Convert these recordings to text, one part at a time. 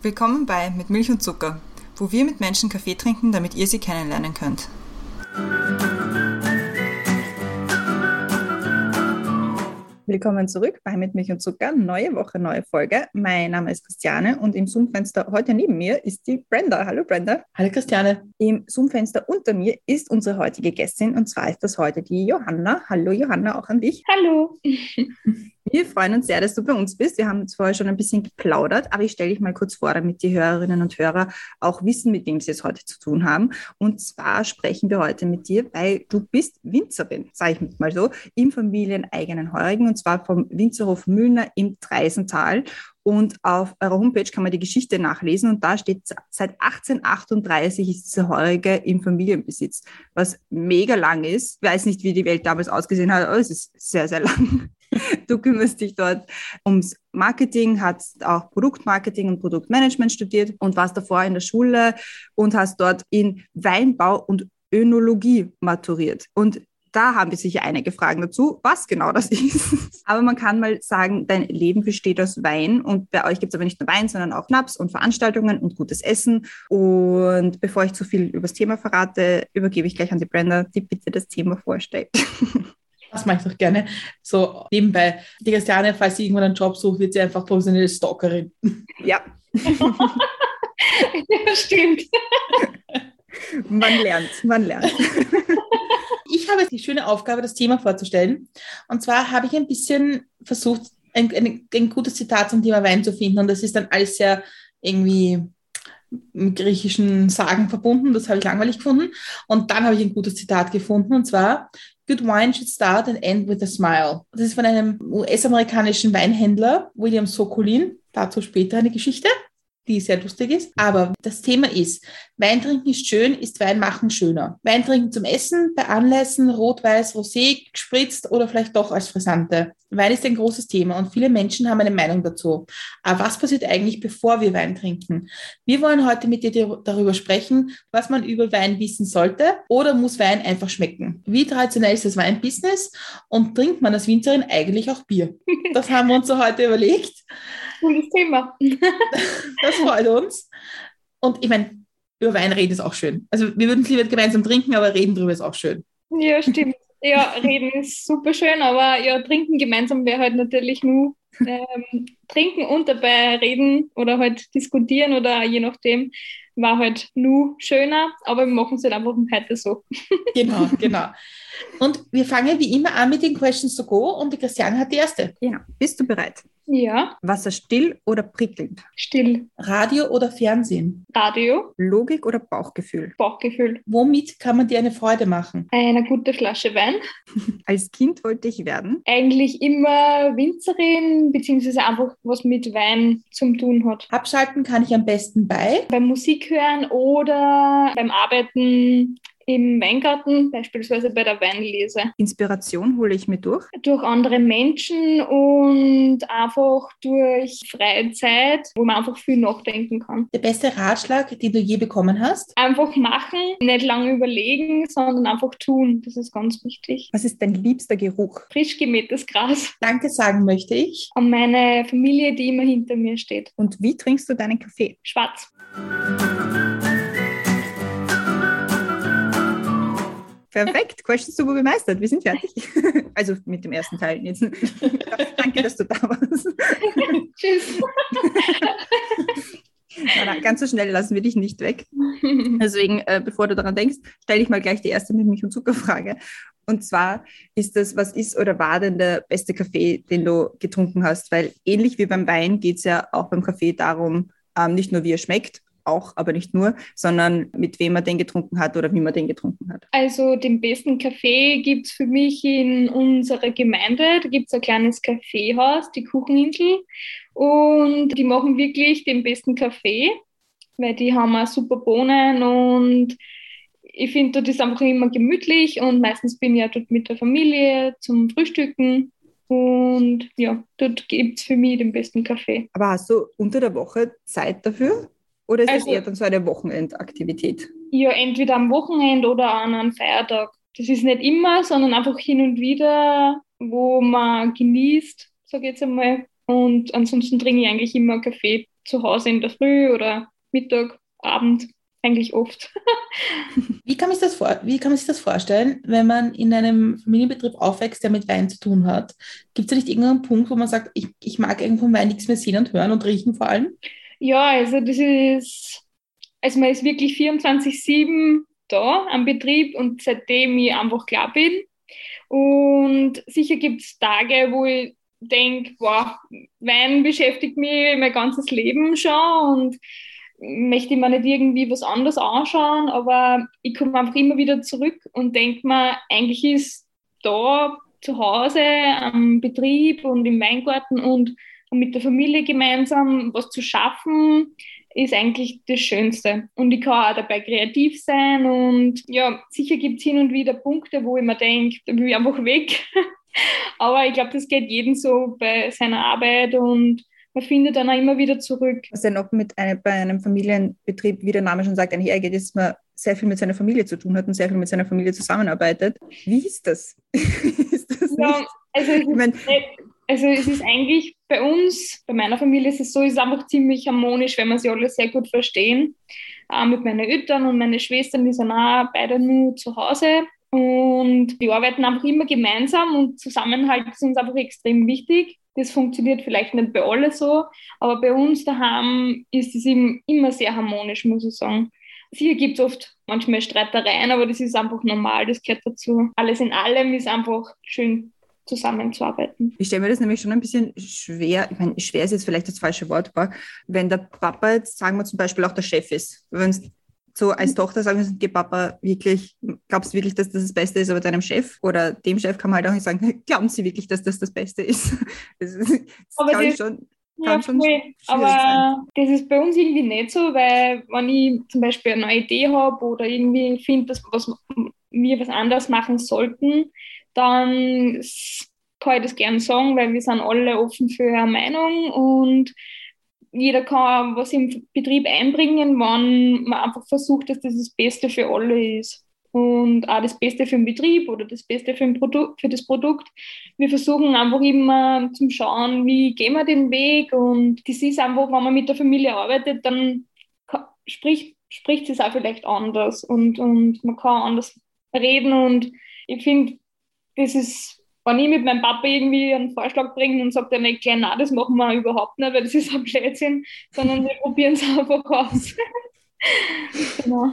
Willkommen bei Mit Milch und Zucker, wo wir mit Menschen Kaffee trinken, damit ihr sie kennenlernen könnt. Willkommen zurück bei Mit Milch und Zucker. Neue Woche, neue Folge. Mein Name ist Christiane und im Zoom-Fenster heute neben mir ist die Brenda. Hallo Brenda. Hallo Christiane. Im Zoom-Fenster unter mir ist unsere heutige Gästin und zwar ist das heute die Johanna. Hallo Johanna, auch an dich. Hallo. Wir freuen uns sehr, dass du bei uns bist. Wir haben jetzt vorher schon ein bisschen geplaudert, aber ich stelle dich mal kurz vor, damit die Hörerinnen und Hörer auch wissen, mit wem sie es heute zu tun haben. Und zwar sprechen wir heute mit dir, weil du bist Winzerin, sage ich mal so, im familieneigenen Heurigen und zwar vom Winzerhof Mühlner im Treisental. Und auf eurer Homepage kann man die Geschichte nachlesen und da steht, seit 1838 ist diese Heurige im Familienbesitz, was mega lang ist. Ich weiß nicht, wie die Welt damals ausgesehen hat, aber es ist sehr, sehr lang. Du kümmerst dich dort ums Marketing, hast auch Produktmarketing und Produktmanagement studiert und warst davor in der Schule und hast dort in Weinbau und Önologie maturiert. Und da haben wir sicher einige Fragen dazu, was genau das ist. Aber man kann mal sagen, dein Leben besteht aus Wein und bei euch gibt es aber nicht nur Wein, sondern auch Schnaps und Veranstaltungen und gutes Essen. Und bevor ich zu viel über das Thema verrate, übergebe ich gleich an die Brenda, die bitte das Thema vorstellt. Das mache ich doch gerne. So nebenbei. Die Christiane, falls sie irgendwann einen Job sucht, wird sie einfach professionelle Stalkerin. Ja. ja, stimmt. Man lernt, man lernt. Ich habe die schöne Aufgabe, das Thema vorzustellen. Und zwar habe ich ein bisschen versucht, ein, ein, ein gutes Zitat zum Thema Wein zu finden. Und das ist dann alles sehr irgendwie mit griechischen Sagen verbunden. Das habe ich langweilig gefunden. Und dann habe ich ein gutes Zitat gefunden. Und zwar, Good wine should start and end with a smile. Das ist von einem US-amerikanischen Weinhändler, William Sokolin. Dazu später eine Geschichte die sehr lustig ist. Aber das Thema ist, Wein trinken ist schön, ist Wein machen schöner. Wein trinken zum Essen, bei Anlässen, Rot, Weiß, Rosé, gespritzt oder vielleicht doch als Frisante. Wein ist ein großes Thema und viele Menschen haben eine Meinung dazu. Aber was passiert eigentlich, bevor wir Wein trinken? Wir wollen heute mit dir darüber sprechen, was man über Wein wissen sollte oder muss Wein einfach schmecken? Wie traditionell ist das Weinbusiness und trinkt man als Winzerin eigentlich auch Bier? Das haben wir uns so heute überlegt. Cooles Thema. Das freut uns. Und ich meine, über Wein reden ist auch schön. Also wir würden es lieber gemeinsam trinken, aber reden darüber ist auch schön. Ja, stimmt. Ja, reden ist super schön, aber ja, trinken gemeinsam wäre halt natürlich nur ähm, trinken und dabei reden oder halt diskutieren oder je nachdem war halt nur schöner, aber wir machen es halt einfach heute so. Genau, genau. Und wir fangen wie immer an mit den Questions to go und die Christiane hat die erste. Genau. Bist du bereit? Ja. Wasser still oder prickelnd? Still. Radio oder Fernsehen? Radio. Logik oder Bauchgefühl? Bauchgefühl. Womit kann man dir eine Freude machen? Eine gute Flasche Wein. Als Kind wollte ich werden? Eigentlich immer Winzerin, beziehungsweise einfach was mit Wein zum tun hat. Abschalten kann ich am besten bei? Beim Musik hören oder beim Arbeiten im Weingarten, beispielsweise bei der Weinlese. Inspiration hole ich mir durch? Durch andere Menschen und einfach durch freie Zeit, wo man einfach viel nachdenken kann. Der beste Ratschlag, den du je bekommen hast? Einfach machen, nicht lange überlegen, sondern einfach tun. Das ist ganz wichtig. Was ist dein liebster Geruch? Frisch gemähtes Gras. Danke sagen möchte ich. An meine Familie, die immer hinter mir steht. Und wie trinkst du deinen Kaffee? Schwarz. Perfekt, Questions super bemeistert. Wir sind fertig. Also mit dem ersten Teil jetzt. Danke, dass du da warst. Tschüss. Na, ganz so schnell lassen wir dich nicht weg. Deswegen, äh, bevor du daran denkst, stelle ich mal gleich die erste mit Milch und Zuckerfrage. Und zwar ist das, was ist oder war denn der beste Kaffee, den du getrunken hast? Weil ähnlich wie beim Wein geht es ja auch beim Kaffee darum, ähm, nicht nur wie er schmeckt, auch, aber nicht nur, sondern mit wem man den getrunken hat oder wie man den getrunken hat. Also den besten Kaffee gibt es für mich in unserer Gemeinde. Da gibt es ein kleines Kaffeehaus, die Kucheninsel. Und die machen wirklich den besten Kaffee, weil die haben auch super Bohnen und ich finde, dort ist einfach immer gemütlich und meistens bin ich ja dort mit der Familie zum Frühstücken Und ja, dort gibt es für mich den besten Kaffee. Aber hast du unter der Woche Zeit dafür? Oder ist Also- das eher dann so eine Wochenendaktivität? Ja, entweder am Wochenende oder an einem Feiertag. Das ist nicht immer, sondern einfach hin und wieder, wo man genießt, sage ich jetzt einmal. Und ansonsten trinke ich eigentlich immer Kaffee zu Hause in der Früh oder Mittag, Abend, eigentlich oft. Wie kann, man sich das vor, wie kann man sich das vorstellen, wenn man in einem Familienbetrieb aufwächst, der mit Wein zu tun hat? Gibt es da nicht irgendeinen Punkt, wo man sagt, ich, ich mag irgendwie vom Wein nichts mehr sehen und hören und riechen vor allem? Ja, also das ist, also man ist wirklich 24-7 da am Betrieb und seitdem ich einfach klar bin. Und sicher gibt es Tage, wo ich denke, wow, Wein beschäftigt mich mein ganzes Leben schon und möchte ich mir nicht irgendwie was anderes anschauen, aber ich komme einfach immer wieder zurück und denke mir, eigentlich ist da zu Hause am Betrieb und im Weingarten und mit der Familie gemeinsam was zu schaffen, ist eigentlich das Schönste. Und ich kann auch dabei kreativ sein und ja, sicher gibt es hin und wieder Punkte, wo ich mir denke, da will ich einfach weg. Aber ich glaube, das geht jedem so bei seiner Arbeit und man findet dann auch immer wieder zurück. Was ja noch mit einem, bei einem Familienbetrieb, wie der Name schon sagt, einhergeht, ist, dass man sehr viel mit seiner Familie zu tun hat und sehr viel mit seiner Familie zusammenarbeitet. Wie ist das? ist das Ja, also Ich meine, Also es ist eigentlich bei uns, bei meiner Familie ist es so, es ist einfach ziemlich harmonisch, wenn wir sie alle sehr gut verstehen. Auch mit meinen Eltern und meine Schwestern, die sind auch beide nur zu Hause. Und die arbeiten einfach immer gemeinsam und Zusammenhalt ist uns einfach extrem wichtig. Das funktioniert vielleicht nicht bei allen so, aber bei uns daheim ist es eben immer sehr harmonisch, muss ich sagen. Sicher gibt es oft manchmal Streitereien, aber das ist einfach normal, das gehört dazu. Alles in allem ist einfach schön zusammenzuarbeiten. Ich stelle mir das nämlich schon ein bisschen schwer, ich meine, schwer ist jetzt vielleicht das falsche Wort, aber wenn der Papa jetzt, sagen wir zum Beispiel auch der Chef ist, wenn es so als Tochter sagen wir, geh Papa wirklich, glaubst du wirklich, dass das das Beste ist, aber deinem Chef oder dem Chef kann man halt auch nicht sagen, glauben sie wirklich, dass das das Beste ist? Das ist, das ich das- schon, Ja, kann schon voll. schwierig Aber das ist bei uns irgendwie nicht so, weil wenn ich zum Beispiel eine neue Idee habe oder irgendwie finde, dass was, wir was anderes machen sollten, dann kann ich das gerne sagen, weil wir sind alle offen für eine Meinung und jeder kann was im Betrieb einbringen, wenn man einfach versucht, dass das das Beste für alle ist. Und auch das Beste für den Betrieb oder das Beste für, Produkt, für das Produkt. Wir versuchen einfach immer zu schauen, wie gehen wir den Weg. Und das ist einfach, wenn man mit der Familie arbeitet, dann spricht, spricht es auch vielleicht anders und, und man kann anders reden. Und ich finde, das ist, wenn ich mit meinem Papa irgendwie einen Vorschlag bringe und sagt er nicht gleich, nein, das machen wir überhaupt nicht, weil das ist ein Blödsinn, sondern wir probieren es einfach aus. genau.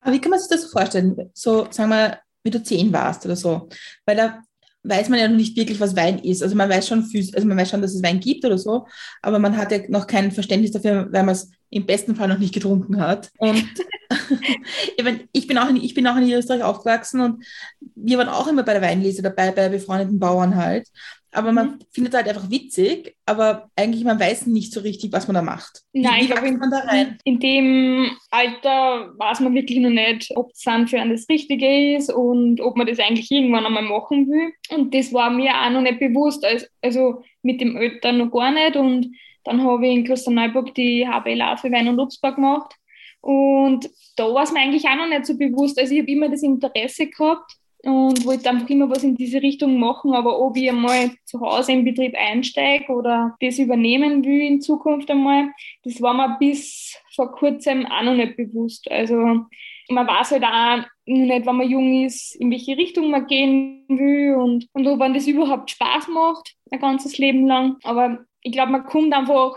Aber wie kann man sich das vorstellen? So, sagen wir, wie du zehn warst oder so. Weil da weiß man ja noch nicht wirklich, was Wein ist. Also man weiß schon, also man weiß schon, dass es Wein gibt oder so, aber man hat ja noch kein Verständnis dafür, weil man es im besten Fall noch nicht getrunken hat. Und ich, bin auch in, ich bin auch in Österreich aufgewachsen und wir waren auch immer bei der Weinlese dabei, bei befreundeten Bauern halt. Aber man findet halt einfach witzig, aber eigentlich man weiß nicht so richtig, was man da macht. Nein, wie ich glaube, man da rein? in dem Alter weiß man wirklich noch nicht, ob es dann für einen das Richtige ist und ob man das eigentlich irgendwann einmal machen will. Und das war mir auch noch nicht bewusst, als, also mit dem Eltern noch gar nicht. Und dann habe ich in Klosterneuburg die HBLA für Wein und Obstbau gemacht. Und da war es mir eigentlich auch noch nicht so bewusst. Also ich habe immer das Interesse gehabt und wollte einfach immer was in diese Richtung machen, aber ob ich einmal zu Hause im Betrieb einsteige oder das übernehmen will in Zukunft einmal, das war mir bis vor kurzem auch noch nicht bewusst. Also man weiß halt auch nicht, wenn man jung ist, in welche Richtung man gehen will und, und ob man das überhaupt Spaß macht, ein ganzes Leben lang. Aber ich glaube, man kommt einfach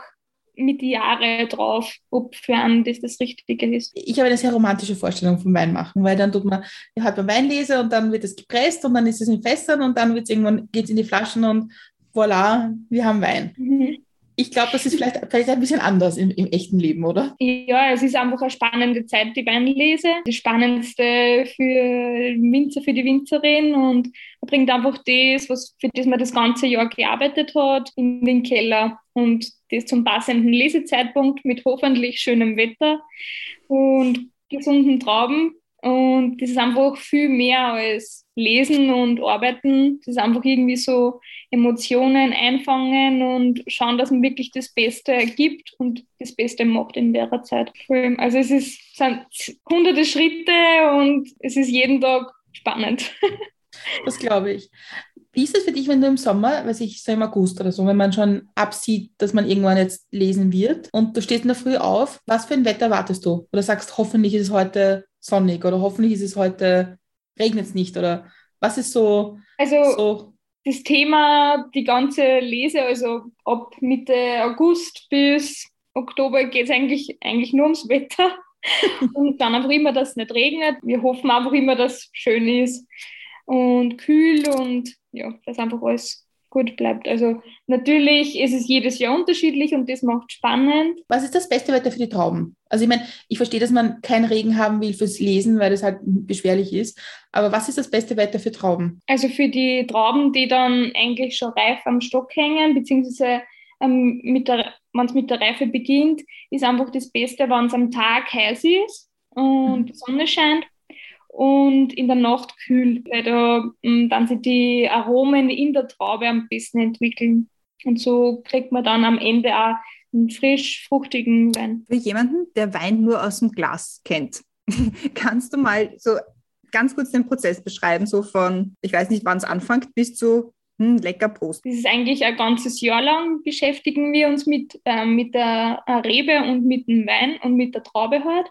mit den Jahren drauf, ob für einen das das Richtige ist. ich habe eine sehr romantische Vorstellung vom Weinmachen, weil dann tut man, hat man Weinlese und dann wird es gepresst und dann ist es in Fässern und dann irgendwann geht es in die Flaschen und voilà, wir haben Wein. Mhm. Ich glaube, das ist vielleicht, vielleicht ein bisschen anders im, im echten Leben, oder? Ja, es ist einfach eine spannende Zeit, die Weinlese. Das Spannendste für Winzer, für die Winzerin und bringt einfach das, was, für das man das ganze Jahr gearbeitet hat, in den Keller und das zum passenden Lesezeitpunkt mit hoffentlich schönem Wetter und gesunden Trauben. Und das ist einfach viel mehr als Lesen und Arbeiten. Das ist einfach irgendwie so Emotionen einfangen und schauen, dass man wirklich das Beste gibt und das Beste macht in der Zeit. Also es ist, sind hunderte Schritte und es ist jeden Tag spannend. Das glaube ich. Wie ist es für dich, wenn du im Sommer, weiß ich, so im August oder so, wenn man schon absieht, dass man irgendwann jetzt lesen wird und du stehst in der Früh auf, was für ein Wetter erwartest du? Oder sagst, hoffentlich ist es heute sonnig oder hoffentlich ist es heute, regnet es nicht oder was ist so? Also so? das Thema, die ganze Lese, also ab Mitte August bis Oktober geht es eigentlich, eigentlich nur ums Wetter. und dann einfach immer, dass es nicht regnet. Wir hoffen einfach immer, dass es schön ist und kühl und ja, dass einfach alles gut bleibt. Also natürlich ist es jedes Jahr unterschiedlich und das macht spannend. Was ist das beste Wetter für die Trauben? Also ich meine, ich verstehe, dass man keinen Regen haben will fürs Lesen, weil das halt beschwerlich ist. Aber was ist das beste Wetter für Trauben? Also für die Trauben, die dann eigentlich schon reif am Stock hängen, beziehungsweise ähm, wenn es mit der Reife beginnt, ist einfach das Beste, wenn es am Tag heiß ist und mhm. die Sonne scheint und in der Nacht kühl, weil da mm, dann sich die Aromen in der Traube am besten entwickeln. Und so kriegt man dann am Ende auch einen frisch fruchtigen Wein. Für jemanden, der Wein nur aus dem Glas kennt, kannst du mal so ganz kurz den Prozess beschreiben, so von, ich weiß nicht, wann es anfängt, bis zu hm, lecker Prost. Das ist eigentlich ein ganzes Jahr lang beschäftigen wir uns mit, äh, mit der Rebe und mit dem Wein und mit der Traube halt.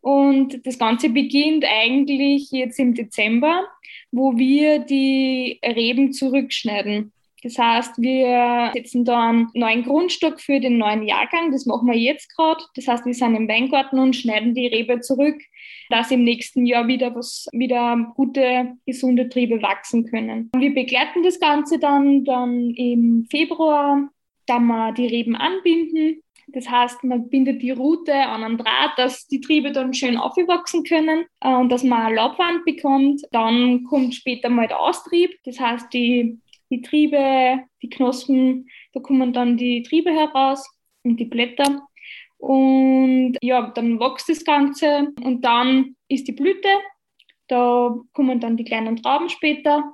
Und das Ganze beginnt eigentlich jetzt im Dezember, wo wir die Reben zurückschneiden. Das heißt, wir setzen da einen neuen Grundstock für den neuen Jahrgang. Das machen wir jetzt gerade. Das heißt, wir sind im Weingarten und schneiden die Rebe zurück, dass im nächsten Jahr wieder was, wieder gute, gesunde Triebe wachsen können. Wir begleiten das Ganze dann, dann im Februar, da wir die Reben anbinden das heißt, man bindet die Rute an einen Draht, dass die Triebe dann schön aufwachsen können äh, und dass man eine Laubwand bekommt. Dann kommt später mal der Austrieb. Das heißt, die, die Triebe, die Knospen, da kommen dann die Triebe heraus und die Blätter. Und ja, dann wächst das Ganze und dann ist die Blüte. Da kommen dann die kleinen Trauben später.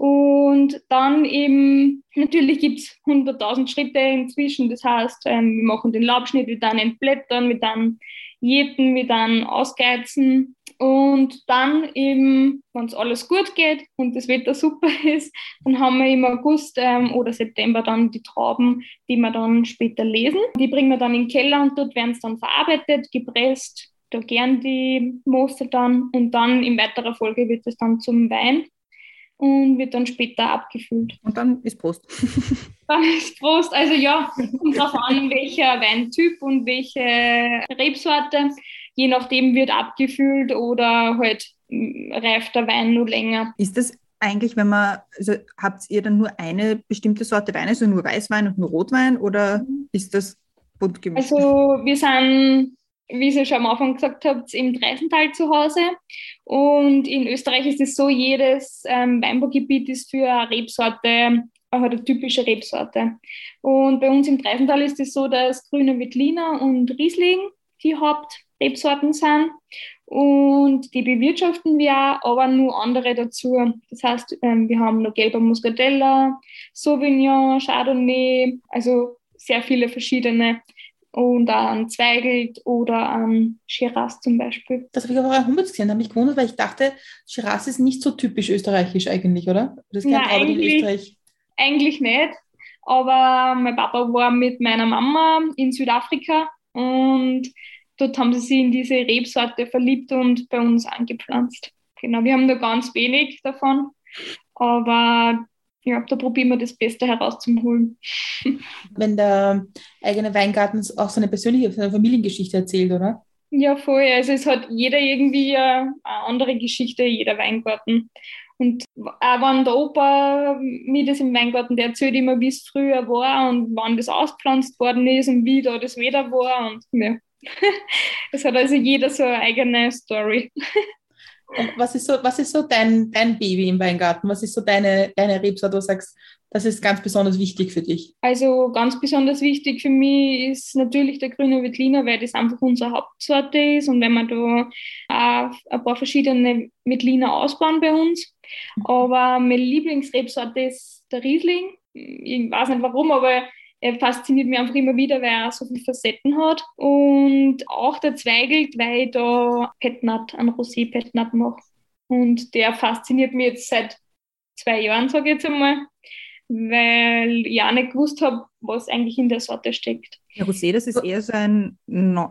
Und dann eben, natürlich gibt es 100.000 Schritte inzwischen. Das heißt, ähm, wir machen den Laubschnitt, wir dann entblättern, wir dann jäten, wir dann ausgeizen. Und dann eben, wenn es alles gut geht und das Wetter super ist, dann haben wir im August ähm, oder September dann die Trauben, die wir dann später lesen. Die bringen wir dann in den Keller und dort werden es dann verarbeitet, gepresst. Da gern die Moste dann und dann in weiterer Folge wird es dann zum Wein und wird dann später abgefüllt. Und dann ist Prost. dann ist Prost. Also ja, kommt darauf an, welcher Weintyp und welche Rebsorte. Je nachdem wird abgefüllt oder halt mm, reift der Wein nur länger. Ist das eigentlich, wenn man, also habt ihr dann nur eine bestimmte Sorte Wein, also nur Weißwein und nur Rotwein oder mhm. ist das bunt gemischt? Also wir sind wie ich schon am Anfang gesagt habe, im Dreisental zu Hause. Und in Österreich ist es so, jedes ähm, Weinbaugebiet ist für eine Rebsorte auch eine typische Rebsorte. Und bei uns im Dreisental ist es so, dass grüne Wettliner und Riesling die Hauptrebsorten sind. Und die bewirtschaften wir auch, aber nur andere dazu. Das heißt, ähm, wir haben noch gelber Muscatella, Sauvignon, Chardonnay, also sehr viele verschiedene und an Zweigelt oder an Shiraz zum Beispiel. Das habe ich auf eurer Homepage gesehen, da habe ich gewundert, weil ich dachte, Shiraz ist nicht so typisch österreichisch eigentlich, oder? Das ist kein Nein, eigentlich, in Österreich. Eigentlich nicht, aber mein Papa war mit meiner Mama in Südafrika und dort haben sie sich in diese Rebsorte verliebt und bei uns angepflanzt. Genau, wir haben nur ganz wenig davon, aber ja, da probieren wir das Beste herauszuholen. Wenn der eigene Weingarten auch so eine persönliche so eine Familiengeschichte erzählt, oder? Ja, voll. Also es hat jeder irgendwie eine andere Geschichte, jeder Weingarten. Und auch wenn der Opa mir das im Weingarten, der erzählt immer, wie es früher war und wann das ausgepflanzt worden ist und wie da das Wetter war. Und ja, es hat also jeder so eine eigene Story. Und was ist so, was ist so dein, dein Baby im Weingarten? Was ist so deine, deine Rebsorte, wo du sagst, das ist ganz besonders wichtig für dich? Also ganz besonders wichtig für mich ist natürlich der grüne Veltliner, weil das einfach unsere Hauptsorte ist und wenn wir da auch ein paar verschiedene Veltliner ausbauen bei uns. Aber meine Lieblingsrebsorte ist der Riesling. Ich weiß nicht warum, aber er fasziniert mich einfach immer wieder, weil er so viele Facetten hat. Und auch der Zweigelt, weil ich da Petnat, ein Rosé Petnat mache. Und der fasziniert mich jetzt seit zwei Jahren, sage ich jetzt einmal, weil ich auch nicht gewusst habe, was eigentlich in der Sorte steckt. Ja, Rosé, das ist eher so ein,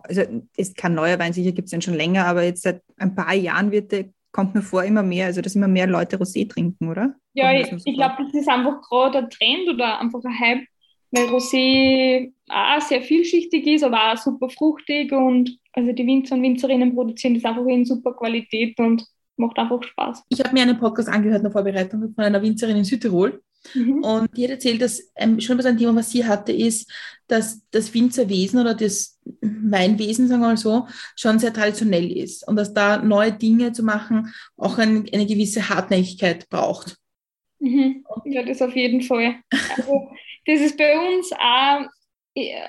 also ist kein neuer Wein, sicher gibt es den schon länger, aber jetzt seit ein paar Jahren wird der, kommt mir vor, immer mehr, also dass immer mehr Leute Rosé trinken, oder? Ja, ich, ich glaube, das ist einfach gerade ein Trend oder einfach ein Hype, weil Rosé auch sehr vielschichtig ist, aber auch super fruchtig und also die Winzer und Winzerinnen produzieren das einfach in super Qualität und macht einfach Spaß. Ich habe mir einen Podcast angehört in der Vorbereitung von einer Winzerin in Südtirol mhm. und die hat erzählt, dass ähm, schon ein Thema, was sie hatte, ist, dass das Winzerwesen oder das Weinwesen, sagen wir mal so, schon sehr traditionell ist und dass da neue Dinge zu machen auch ein, eine gewisse Hartnäckigkeit braucht. Mhm. Ja, das auf jeden Fall. Also, das ist bei uns auch,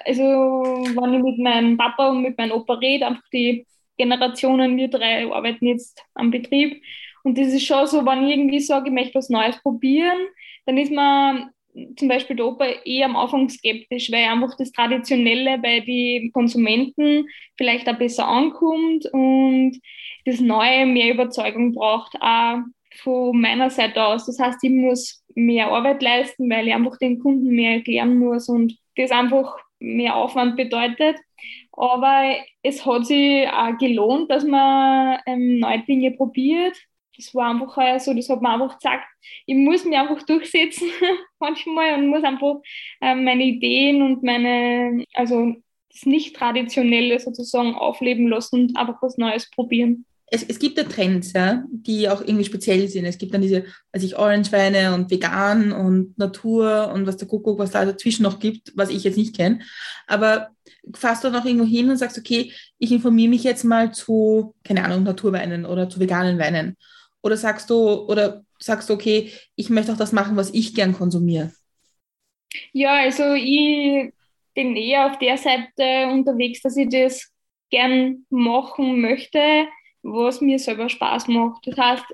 also wenn ich mit meinem Papa und mit meinem Opa rede, einfach die Generationen, wir drei arbeiten jetzt am Betrieb. Und das ist schon so, wenn ich irgendwie sage, ich möchte was Neues probieren, dann ist man zum Beispiel der Opa eher am Anfang skeptisch, weil einfach das Traditionelle bei den Konsumenten vielleicht auch besser ankommt und das Neue mehr Überzeugung braucht, auch von meiner Seite aus. Das heißt, ich muss mehr Arbeit leisten, weil ich einfach den Kunden mehr erklären muss und das einfach mehr Aufwand bedeutet. Aber es hat sich auch gelohnt, dass man ähm, neue Dinge probiert. Das war einfach so, das hat man einfach gesagt, ich muss mich einfach durchsetzen manchmal und muss einfach ähm, meine Ideen und meine, also das Nicht-Traditionelle sozusagen aufleben lassen und einfach was Neues probieren es, es gibt ja Trends, ja, die auch irgendwie speziell sind. Es gibt dann diese, weiß ich, Orange-Weine und Vegan und Natur und was der Kuckuck, was da dazwischen noch gibt, was ich jetzt nicht kenne. Aber fährst du noch irgendwo hin und sagst, okay, ich informiere mich jetzt mal zu, keine Ahnung, Naturweinen oder zu veganen Weinen. Oder sagst du, oder sagst du, okay, ich möchte auch das machen, was ich gern konsumiere? Ja, also ich bin eher auf der Seite unterwegs, dass ich das gern machen möchte was mir selber Spaß macht. Das heißt,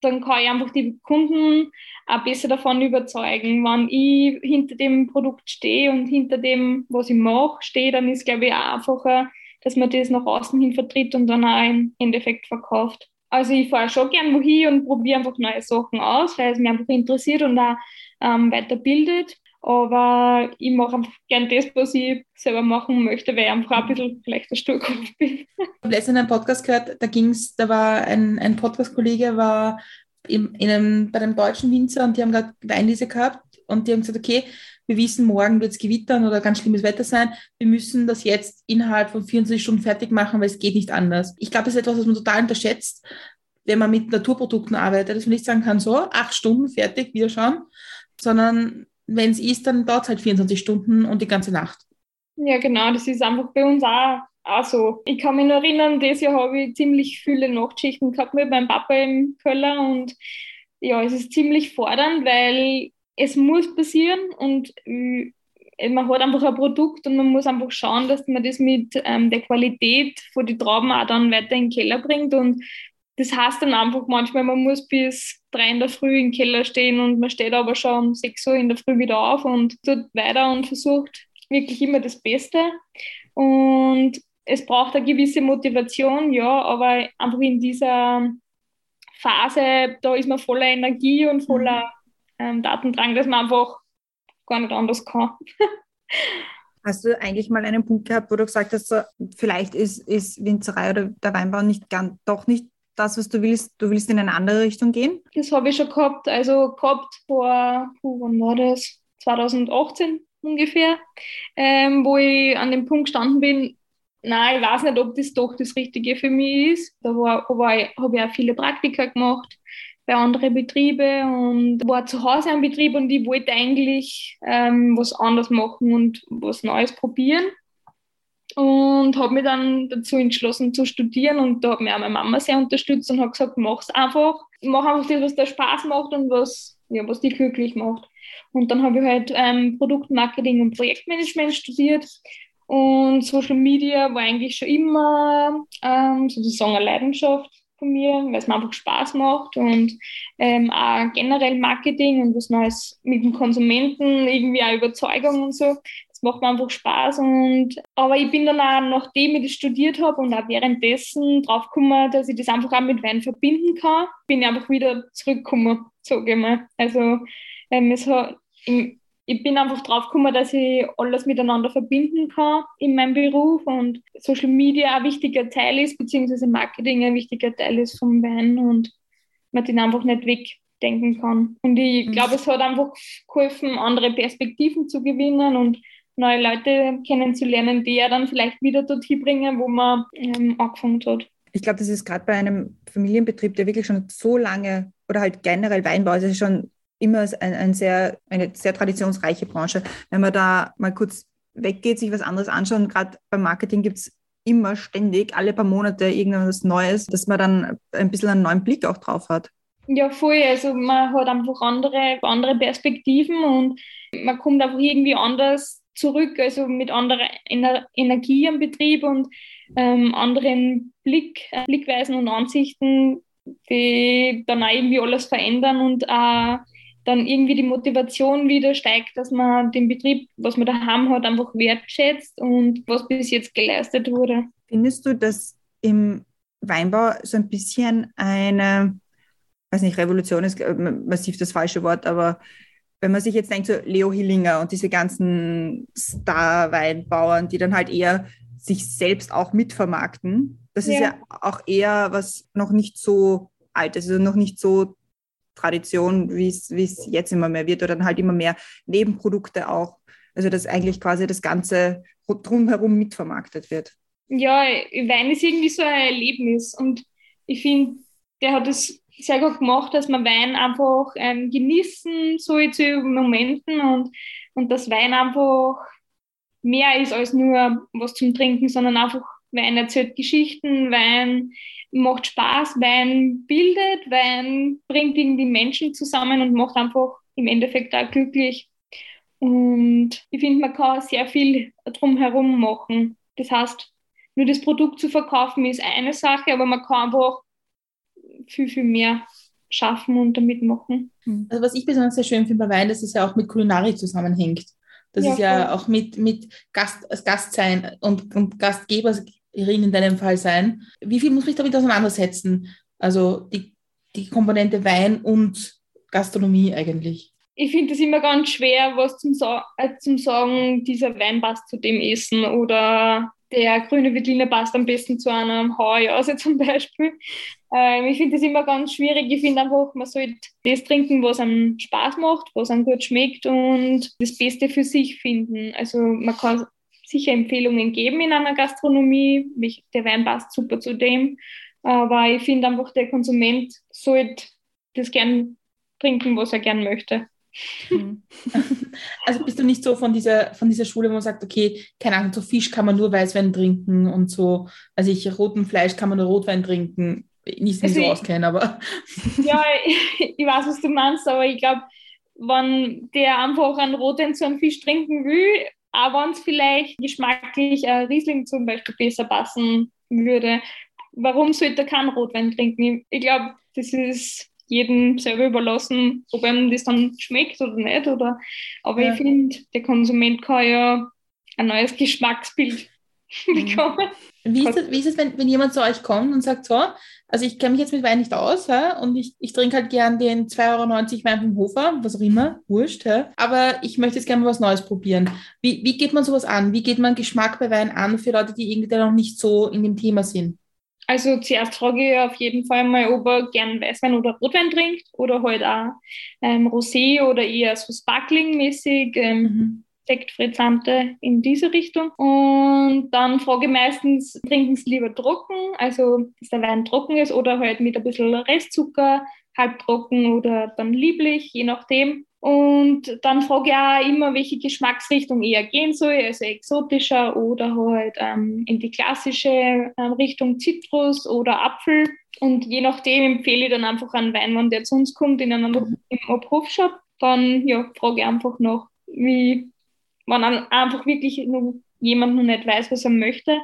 dann kann ich einfach die Kunden auch besser davon überzeugen. Wenn ich hinter dem Produkt stehe und hinter dem, was ich mache, stehe, dann ist, glaube ich, auch einfacher, dass man das nach außen hin vertritt und dann auch im Endeffekt verkauft. Also ich fahre schon gern wohin und probiere einfach neue Sachen aus, weil es mich einfach interessiert und auch ähm, weiterbildet. Aber ich mache gern das, was ich selber machen möchte, weil ich einfach ein bisschen vielleicht der Sturkopf bin. Ich habe letztens einen Podcast gehört, da ging's, da war ein, ein Podcast-Kollege, war in, in einem, bei einem deutschen Winzer und die haben gerade Weinlese gehabt und die haben gesagt, okay, wir wissen, morgen wird es gewittern oder ganz schlimmes Wetter sein. Wir müssen das jetzt innerhalb von 24 Stunden fertig machen, weil es geht nicht anders. Ich glaube, das ist etwas, was man total unterschätzt, wenn man mit Naturprodukten arbeitet, dass man nicht sagen kann, so, acht Stunden fertig, wir schauen, sondern wenn es ist, dann dauert es halt 24 Stunden und die ganze Nacht. Ja, genau, das ist einfach bei uns auch, auch so. Ich kann mich noch erinnern, dieses Jahr habe ich ziemlich viele Nachtschichten gehabt mit meinem Papa im Köller und ja, es ist ziemlich fordernd, weil es muss passieren und äh, man hat einfach ein Produkt und man muss einfach schauen, dass man das mit ähm, der Qualität von den Trauben auch dann weiter in den Keller bringt und das heißt dann einfach manchmal, man muss bis drei in der Früh im Keller stehen und man steht aber schon um sechs Uhr in der Früh wieder auf und tut weiter und versucht wirklich immer das Beste. Und es braucht eine gewisse Motivation, ja, aber einfach in dieser Phase, da ist man voller Energie und voller ähm, Datendrang, dass man einfach gar nicht anders kann. Hast du eigentlich mal einen Punkt gehabt, wo du gesagt hast, so, vielleicht ist, ist Winzerei oder der Weinbau nicht ganz, doch nicht das, was du willst, du willst in eine andere Richtung gehen? Das habe ich schon gehabt. Also gehabt vor, oh, wann war das? 2018 ungefähr, ähm, wo ich an dem Punkt gestanden bin, nein, ich weiß nicht, ob das doch das Richtige für mich ist. Da habe ich auch viele Praktika gemacht bei anderen Betrieben und war zu Hause am Betrieb und ich wollte eigentlich ähm, was anderes machen und was Neues probieren und habe mich dann dazu entschlossen zu studieren und da hat mir auch meine Mama sehr unterstützt und hat gesagt, mach's einfach, mach einfach das, was dir Spaß macht und was, ja, was dich glücklich macht. Und dann habe ich halt ähm, Produktmarketing und Projektmanagement studiert. Und Social Media war eigentlich schon immer ähm, sozusagen eine Leidenschaft von mir, weil es mir einfach Spaß macht und ähm, auch generell Marketing und was Neues mit dem Konsumenten, irgendwie auch Überzeugung und so. Macht mir einfach Spaß. Und, aber ich bin dann auch, nachdem ich das studiert habe und auch währenddessen draufgekommen, dass ich das einfach auch mit Wein verbinden kann, bin ich einfach wieder zurückgekommen, sage ich mal. Also ähm, es hat, im, ich bin einfach drauf gekommen, dass ich alles miteinander verbinden kann in meinem Beruf und Social Media ein wichtiger Teil ist, beziehungsweise Marketing ein wichtiger Teil ist vom Wein und man den einfach nicht wegdenken kann. Und ich mhm. glaube, es hat einfach geholfen, andere Perspektiven zu gewinnen und neue Leute kennenzulernen, die ja dann vielleicht wieder dorthin bringen, wo man ähm, angefangen hat. Ich glaube, das ist gerade bei einem Familienbetrieb, der wirklich schon so lange oder halt generell Weinbau, ist schon immer ein, ein sehr, eine sehr traditionsreiche Branche. Wenn man da mal kurz weggeht, sich was anderes anschauen, gerade beim Marketing gibt es immer ständig, alle paar Monate irgendwas Neues, dass man dann ein bisschen einen neuen Blick auch drauf hat. Ja, voll. Also man hat einfach andere, andere Perspektiven und man kommt einfach irgendwie anders zurück, also mit anderer Ener Energie am Betrieb und ähm, anderen Blick, äh, Blickweisen und Ansichten, die dann auch irgendwie alles verändern und äh, dann irgendwie die Motivation wieder steigt, dass man den Betrieb, was man daheim hat, einfach wertschätzt und was bis jetzt geleistet wurde. Findest du, dass im Weinbau so ein bisschen eine, weiß nicht, Revolution ist massiv das falsche Wort, aber wenn man sich jetzt denkt, so Leo Hillinger und diese ganzen Star-Weinbauern, die dann halt eher sich selbst auch mitvermarkten, das ja. ist ja auch eher was noch nicht so alt, also noch nicht so Tradition, wie es jetzt immer mehr wird, oder dann halt immer mehr Nebenprodukte auch. Also dass eigentlich quasi das Ganze drumherum mitvermarktet wird. Ja, Wein ist irgendwie so ein Erlebnis und ich finde, der hat es sehr gut gemacht, dass man Wein einfach ähm, genießen soll zu Momenten und, und dass Wein einfach mehr ist als nur was zum Trinken, sondern einfach Wein erzählt Geschichten, Wein macht Spaß, Wein bildet, Wein bringt irgendwie Menschen zusammen und macht einfach im Endeffekt auch glücklich. Und ich finde, man kann sehr viel drumherum machen. Das heißt, nur das Produkt zu verkaufen ist eine Sache, aber man kann einfach viel, viel mehr schaffen und damit machen. Hm. Also was ich besonders sehr schön finde bei Wein, dass es ja auch mit Kulinarik zusammenhängt. Das ja, ist ja voll. auch mit, mit Gast, Gast sein und, und Gastgeber Irin in deinem Fall sein. Wie viel muss ich damit auseinandersetzen? Also die, die Komponente Wein und Gastronomie eigentlich. Ich finde es immer ganz schwer, was zum, äh, zum Sagen, dieser Wein passt zu dem Essen oder der grüne Veltliner passt am besten zu einem Hauerjause zum Beispiel. Ähm, ich finde es immer ganz schwierig. Ich finde einfach, man sollte das trinken, was einem Spaß macht, was einem gut schmeckt und das Beste für sich finden. Also man kann sicher Empfehlungen geben in einer Gastronomie. Der Wein passt super zu dem. Aber ich finde einfach, der Konsument sollte das gern trinken, was er gern möchte. Mhm. Also bist du nicht so von dieser, von dieser Schule, wo man sagt, okay, keine Ahnung, so Fisch kann man nur Weißwein trinken und so, also ich, roten Fleisch kann man nur Rotwein trinken. Nicht, nicht also so auskennen, aber. Ja, ich, ich weiß, was du meinst, aber ich glaube, wenn der einfach einen Rotwein zu einem Fisch trinken will, auch wenn es vielleicht geschmacklich äh, Riesling zum Beispiel besser passen würde, warum sollte er keinen Rotwein trinken? Ich glaube, das ist jedem selber überlassen, ob einem das dann schmeckt oder nicht. Oder, aber ja. ich finde, der Konsument kann ja ein neues Geschmacksbild mhm. bekommen. Wie ist es, wie ist es wenn, wenn jemand zu euch kommt und sagt, so, also ich kenne mich jetzt mit Wein nicht aus ja, und ich, ich trinke halt gern den 2,90 Euro Wein vom Hofer, was auch immer, wurscht, ja, aber ich möchte jetzt gerne mal was Neues probieren. Wie, wie geht man sowas an? Wie geht man Geschmack bei Wein an für Leute, die irgendwie noch nicht so in dem Thema sind? Also zuerst frage ich auf jeden Fall mal, ob er gern Weißwein oder Rotwein trinkt oder halt auch ähm, Rosé oder eher so Sparkling-mäßig. Ähm, mhm. Sektfrizzante in diese Richtung. Und dann frage ich meistens, trinken sie lieber trocken, also dass der Wein trocken ist oder halt mit ein bisschen Restzucker, halbtrocken oder dann lieblich, je nachdem. Und dann frage ich auch immer, welche Geschmacksrichtung eher gehen soll, also exotischer oder halt ähm, in die klassische ähm, Richtung Zitrus oder Apfel. Und je nachdem empfehle ich dann einfach einen Wein, wenn der zu uns kommt, in einem, im Abrufshop dann ja, frage ich einfach nach, wie, wenn einfach wirklich noch jemand noch nicht weiß, was er möchte,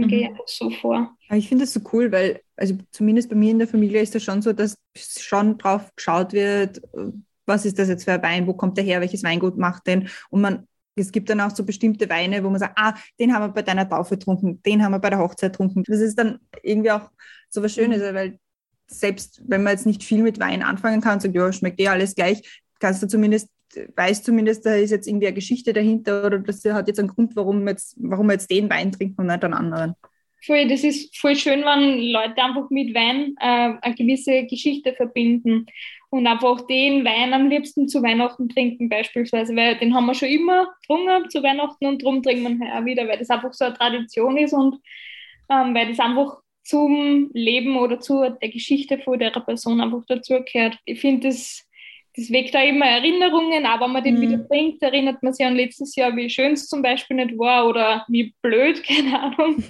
dann mhm. gehe ich einfach so vor. Ich finde das so cool, weil, also zumindest bei mir in der Familie ist das schon so, dass schon drauf geschaut wird, was ist das jetzt für ein Wein, wo kommt der her, welches Weingut macht den und man es gibt dann auch so bestimmte Weine, wo man sagt, ah, den haben wir bei deiner Taufe getrunken, den haben wir bei der Hochzeit getrunken. Das ist dann irgendwie auch so was Schönes, mhm. weil selbst wenn man jetzt nicht viel mit Wein anfangen kann und sagt, ja, schmeckt eh alles gleich, kannst du zumindest, weiß zumindest, da ist jetzt irgendwie eine Geschichte dahinter oder das hat jetzt einen Grund, warum, jetzt, warum wir jetzt den Wein trinken und nicht einen anderen. Voll, das ist voll schön, wenn Leute einfach mit Wein äh, eine gewisse Geschichte verbinden und einfach den Wein am liebsten zu Weihnachten trinken beispielsweise, weil den haben wir schon immer getrunken zu Weihnachten und darum trinken wir auch wieder, weil das einfach so eine Tradition ist und ähm, weil das einfach zum Leben oder zu der Geschichte von der Person einfach dazugehört. Ich finde, das, das weckt da immer Erinnerungen, aber wenn man den mhm. wieder trinkt, erinnert man sich an letztes Jahr, wie schön es zum Beispiel nicht war oder wie blöd, keine Ahnung.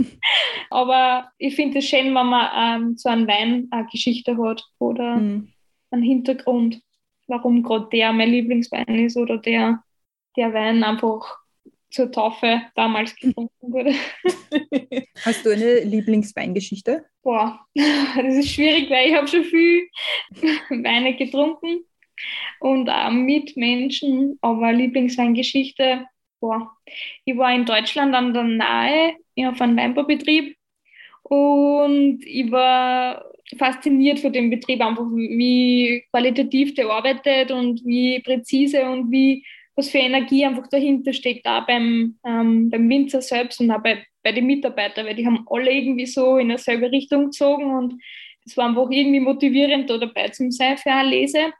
aber ich finde es schön, wenn man ähm, so einen Wein eine Geschichte hat oder mhm einen Hintergrund, warum gerade der mein Lieblingswein ist oder der, der Wein einfach zur Taufe damals getrunken wurde. Hast du eine Lieblingsweingeschichte? Boah, das ist schwierig, weil ich habe schon viel Weine getrunken und auch mit Menschen, aber Lieblingsweingeschichte, boah, ich war in Deutschland an der Nahe, habe einen Weinbaubetrieb und ich war fasziniert von dem Betrieb, einfach wie qualitativ der arbeitet und wie präzise und wie was für Energie einfach dahinter steckt, auch beim, ähm, beim Winzer selbst und auch bei, bei den Mitarbeitern, weil die haben alle irgendwie so in dieselbe Richtung gezogen und es war einfach irgendwie motivierend, da dabei zu sein für eine Lese.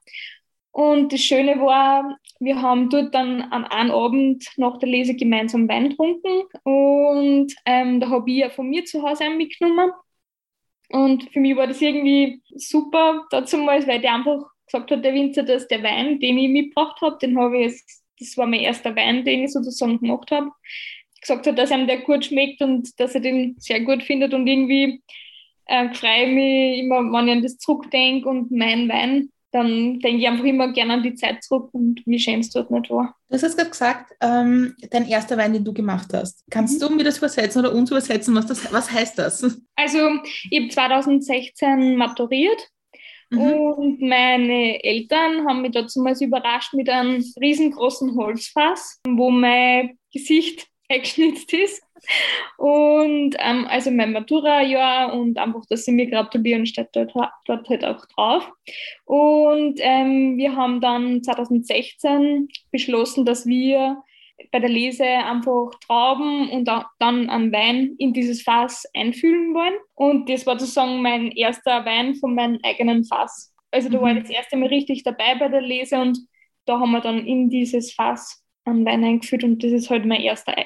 Und das Schöne war, wir haben dort dann an einem Abend nach der Lese gemeinsam Wein getrunken und ähm, da habe ich ja von mir zu Hause einen mitgenommen. Und für mich war das irgendwie super dazu mal, weil der einfach gesagt hat, der Winzer, dass der Wein, den ich mitgebracht habe, den habe ich jetzt, das war mein erster Wein, den ich sozusagen gemacht habe, gesagt hat, dass einem der gut schmeckt und dass er den sehr gut findet und irgendwie äh, freue ich mich immer, wenn ich an das zurückdenke und mein Wein dann denke ich einfach immer gerne an die Zeit zurück und wie schön es dort nicht war. Du hast gerade gesagt, ähm, dein erster Wein, den du gemacht hast. Kannst mhm. du mir das übersetzen oder uns übersetzen? Was, das, was heißt das? Also, ich habe 2016 maturiert mhm. und meine Eltern haben mich dazu mal überrascht mit einem riesengroßen Holzfass, wo mein Gesicht eingeschnitzt ist. Und ähm, also mein Matura-Jahr und einfach, dass sie mir gratulieren, steht dort, dort halt auch drauf. Und ähm, wir haben dann 2016 beschlossen, dass wir bei der Lese einfach Trauben und dann einen Wein in dieses Fass einfüllen wollen. Und das war sozusagen mein erster Wein von meinem eigenen Fass. Also da mhm. war ich das erste Mal richtig dabei bei der Lese und da haben wir dann in dieses Fass einen Wein eingeführt und das ist halt mein erster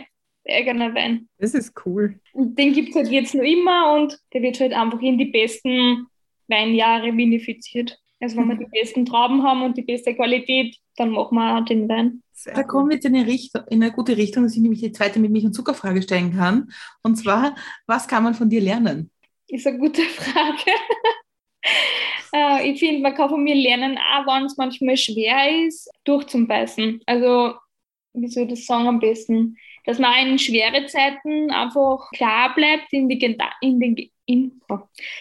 eigener Wein. Das ist cool. Und den gibt es halt jetzt noch immer und der wird halt einfach in die besten Weinjahre vinifiziert. Also wenn wir die besten Trauben haben und die beste Qualität, dann machen wir auch den Wein. Da kommen wir jetzt in eine, Richtung, in eine gute Richtung, dass ich nämlich die zweite mit Milch und Zuckerfrage stellen kann. Und zwar, was kann man von dir lernen? Ist eine gute Frage. Äh, ich finde, man kann von mir lernen, auch wenn es manchmal schwer ist, durchzubeißen. Also, wie soll ich das sagen am besten? Dass man in schwere Zeiten einfach klar bleibt in, die, in den in, oh,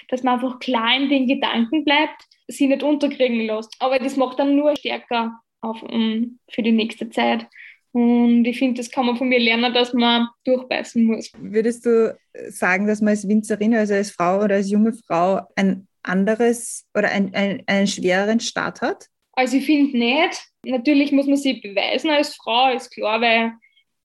dass man einfach klar in den Gedanken bleibt, sie nicht unterkriegen lässt. Aber das macht dann nur stärker auf, um, für die nächste Zeit. Und ich finde, das kann man von mir lernen, dass man durchbeißen muss. Würdest du sagen, dass man als Winzerin, also als Frau oder als junge Frau ein anderes oder ein, ein, einen schwereren Start hat? Also ich finde nicht. Natürlich muss man sich beweisen als Frau, ist klar, weil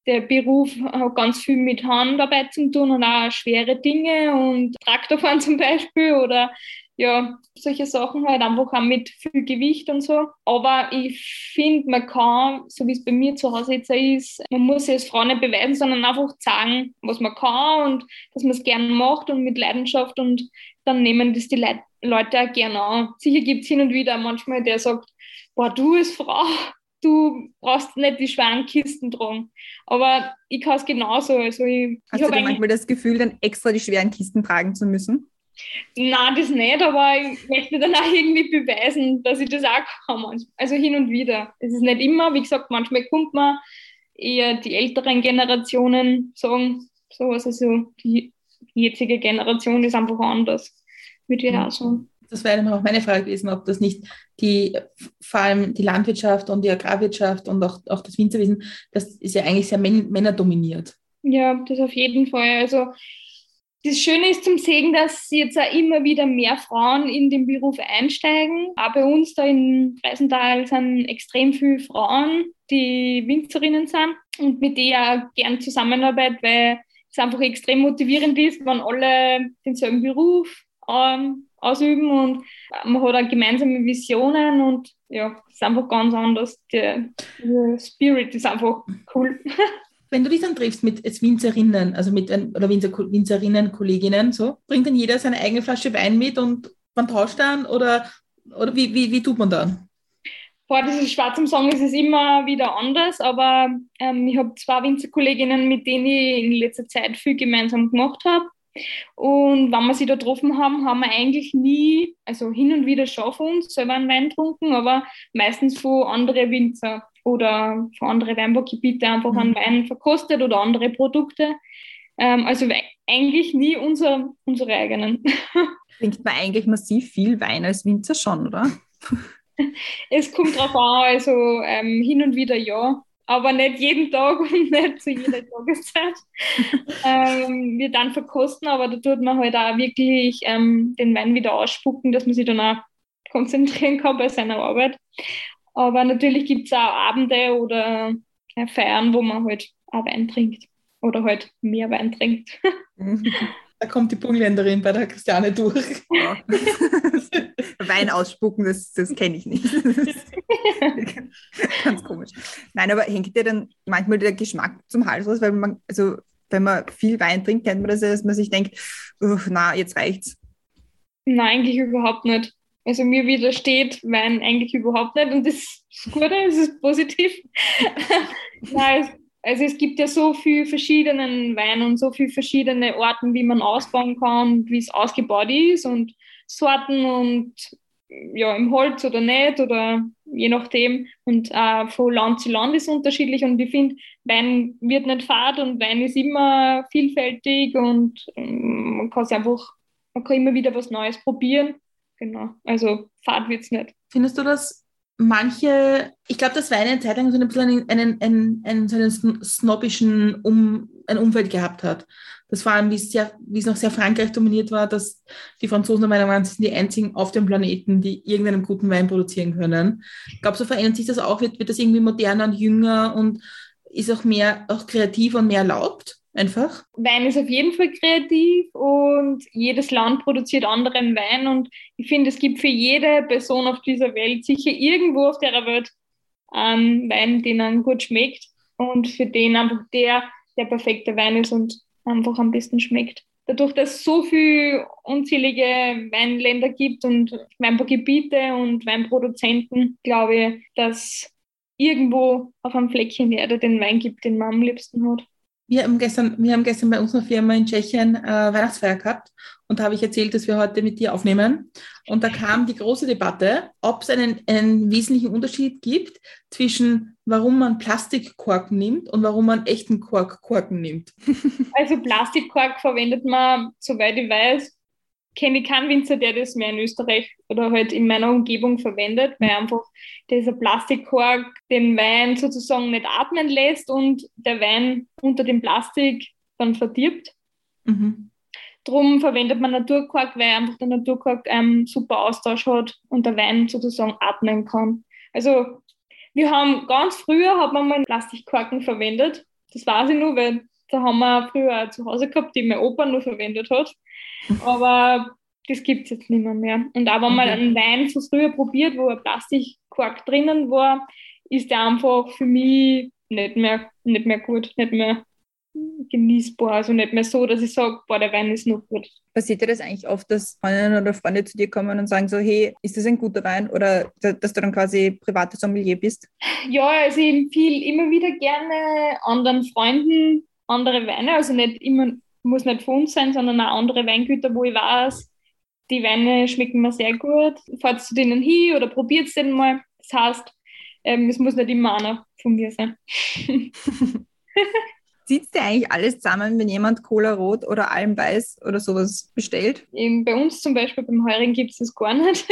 der Beruf hat ganz viel mit Handarbeit zu tun und auch schwere Dinge und Traktorfahren zum Beispiel oder ja, solche Sachen halt einfach auch mit viel Gewicht und so. Aber ich finde, man kann, so wie es bei mir zu Hause jetzt ist, man muss sich als Frau nicht beweisen, sondern einfach zeigen, was man kann und dass man es gerne macht und mit Leidenschaft und dann nehmen das die Leute auch gerne an. Sicher gibt es hin und wieder manchmal, der sagt, boah, du als Frau, du brauchst nicht die schweren Kisten tragen. Aber ich kann es genauso. Also ich, Hast ich du dann manchmal das Gefühl, dann extra die schweren Kisten tragen zu müssen? Nein, das nicht, aber ich möchte dann auch irgendwie beweisen, dass ich das auch kann. Also hin und wieder. Es ist nicht immer, wie gesagt, manchmal kommt man eher die älteren Generationen sagen sowas. Also die jetzige Generation ist einfach anders, würde ich auch sagen. Das wäre auch meine Frage gewesen, ob das nicht die, vor allem die Landwirtschaft und die Agrarwirtschaft und auch, auch das Winzerwesen, das ist ja eigentlich sehr männerdominiert. Ja, das auf jeden Fall. Also das Schöne ist zum Sehen, dass jetzt auch immer wieder mehr Frauen in den Beruf einsteigen. Auch bei uns da in Reisental sind extrem viele Frauen, die Winzerinnen sind und mit denen auch gern zusammenarbeite, weil es einfach extrem motivierend ist, wenn alle denselben Beruf ähm, ausüben und man hat auch gemeinsame Visionen und ja, es ist einfach ganz anders. Der, der Spirit ist einfach cool. wenn du dich dann triffst mit Winzerinnen, also mit oder Winzer, Winzerinnen, Kolleginnen, so, bringt dann jeder seine eigene Flasche Wein mit und man tauscht dann oder, oder wie, wie, wie tut man dann? Boah, das ist schwer zum Sagen, es ist immer wieder anders, aber ähm, ich habe zwei Winzerkolleginnen, mit denen ich in letzter Zeit viel gemeinsam gemacht habe. Und wenn wir sie da getroffen haben, haben wir eigentlich nie, also hin und wieder schon von uns selber einen Wein getrunken, aber meistens von anderen Winzer oder von anderen Weinbaugebieten einfach einen mhm. Wein verkostet oder andere Produkte. Ähm, also eigentlich nie unser, unsere eigenen. Trinkt man eigentlich massiv viel Wein als Winzer schon, oder? es kommt drauf an, also ähm, hin und wieder ja, aber nicht jeden Tag und nicht zu jeder Tageszeit. ähm, wir dann verkosten, aber da tut man halt auch wirklich ähm, den Wein wieder ausspucken, dass man sich dann auch konzentrieren kann bei seiner Arbeit. Aber natürlich gibt es auch Abende oder äh, Feiern, wo man halt auch Wein trinkt oder halt mehr Wein trinkt. Da kommt die Burgenländerin bei der Christiane durch. Ja. Wein ausspucken, das, das kenne ich nicht. ganz komisch. Nein, aber hängt dir dann manchmal der Geschmack zum Hals raus, weil man, also wenn man viel Wein trinkt, kennt man das ja, dass man sich denkt, na, jetzt reicht's. Nein, eigentlich überhaupt nicht. Also mir widersteht Wein eigentlich überhaupt nicht und das ist gut, es ist positiv. Nein, also es gibt ja so viele verschiedene Weine und so viele verschiedene Orten, wie man ausbauen kann, wie es ausgebaut ist und Sorten und ja, im Holz oder nicht oder je nachdem. Und äh, von Land zu Land ist unterschiedlich und ich finde, Wein wird nicht fad und Wein ist immer vielfältig und ähm, man kann es einfach, man kann immer wieder was Neues probieren Genau. Also Fahrt wird es nicht. Findest du das manche, ich glaube, dass Wein eine Zeit lang so ein bisschen einen, einen, einen, so einen snobbischen um, ein Umfeld gehabt hat. Das vor allem, wie es, sehr, wie es noch sehr Frankreich dominiert war, dass die Franzosen meiner Meinung nach sind die einzigen auf dem Planeten, die irgendeinen guten Wein produzieren können. Ich glaube, so verändert sich das auch, wird, wird das irgendwie moderner und jünger und ist auch mehr auch kreativ und mehr erlaubt? Einfach? Wein ist auf jeden Fall kreativ und jedes Land produziert anderen Wein und ich finde, es gibt für jede Person auf dieser Welt sicher irgendwo auf der Welt einen Wein, den einem gut schmeckt und für den einfach der der perfekte Wein ist und einfach am besten schmeckt. Dadurch, dass es so viele unzählige Weinländer gibt und Weinbaugebiete und Weinproduzenten, glaube ich, dass irgendwo auf einem Fleckchen Erde den Wein gibt, den man am liebsten hat. Wir haben gestern, wir haben gestern bei unserer Firma in Tschechien äh, Weihnachtsfeier gehabt und da habe ich erzählt, dass wir heute mit dir aufnehmen. Und da kam die große Debatte, ob es einen, einen wesentlichen Unterschied gibt zwischen, warum man Plastikkorken nimmt und warum man echten Kork Korken nimmt. Also Plastikkork verwendet man, soweit ich weiß, kenne ich keinen Winzer, der das mehr in Österreich oder halt in meiner Umgebung verwendet, weil einfach dieser Plastikkork den Wein sozusagen nicht atmen lässt und der Wein unter dem Plastik dann verdirbt. Mhm. Drum verwendet man Naturkork, weil einfach der Naturkork einen super Austausch hat und der Wein sozusagen atmen kann. Also wir haben ganz früher hat man mal Plastikkorken verwendet. Das weiß ich nur, weil da haben wir früher zu Hause gehabt, die mein Opa nur verwendet hat. Aber das gibt es jetzt nicht mehr, mehr. Und auch wenn man einen Wein so früher probiert, wo ein Plastikkork drinnen war, ist der einfach für mich nicht mehr, nicht mehr gut, nicht mehr genießbar. Also nicht mehr so, dass ich sage, boah, der Wein ist noch gut. Passiert dir das eigentlich oft, dass Freundinnen oder Freunde zu dir kommen und sagen so, hey, ist das ein guter Wein? Oder dass du dann quasi private Sommelier bist? Ja, also ich empfehle immer wieder gerne anderen Freunden andere Weine, also nicht immer, muss nicht von uns sein, sondern auch andere Weingüter, wo ich weiß, Die Weine schmecken mir sehr gut. Fahrt zu denen hin oder probiert es den mal. Das heißt, ähm, es muss nicht immer einer von mir sein. Zieht dir eigentlich alles zusammen, wenn jemand Cola Rot oder Almweiß oder sowas bestellt? Eben bei uns zum Beispiel beim Heuring gibt es das gar nicht.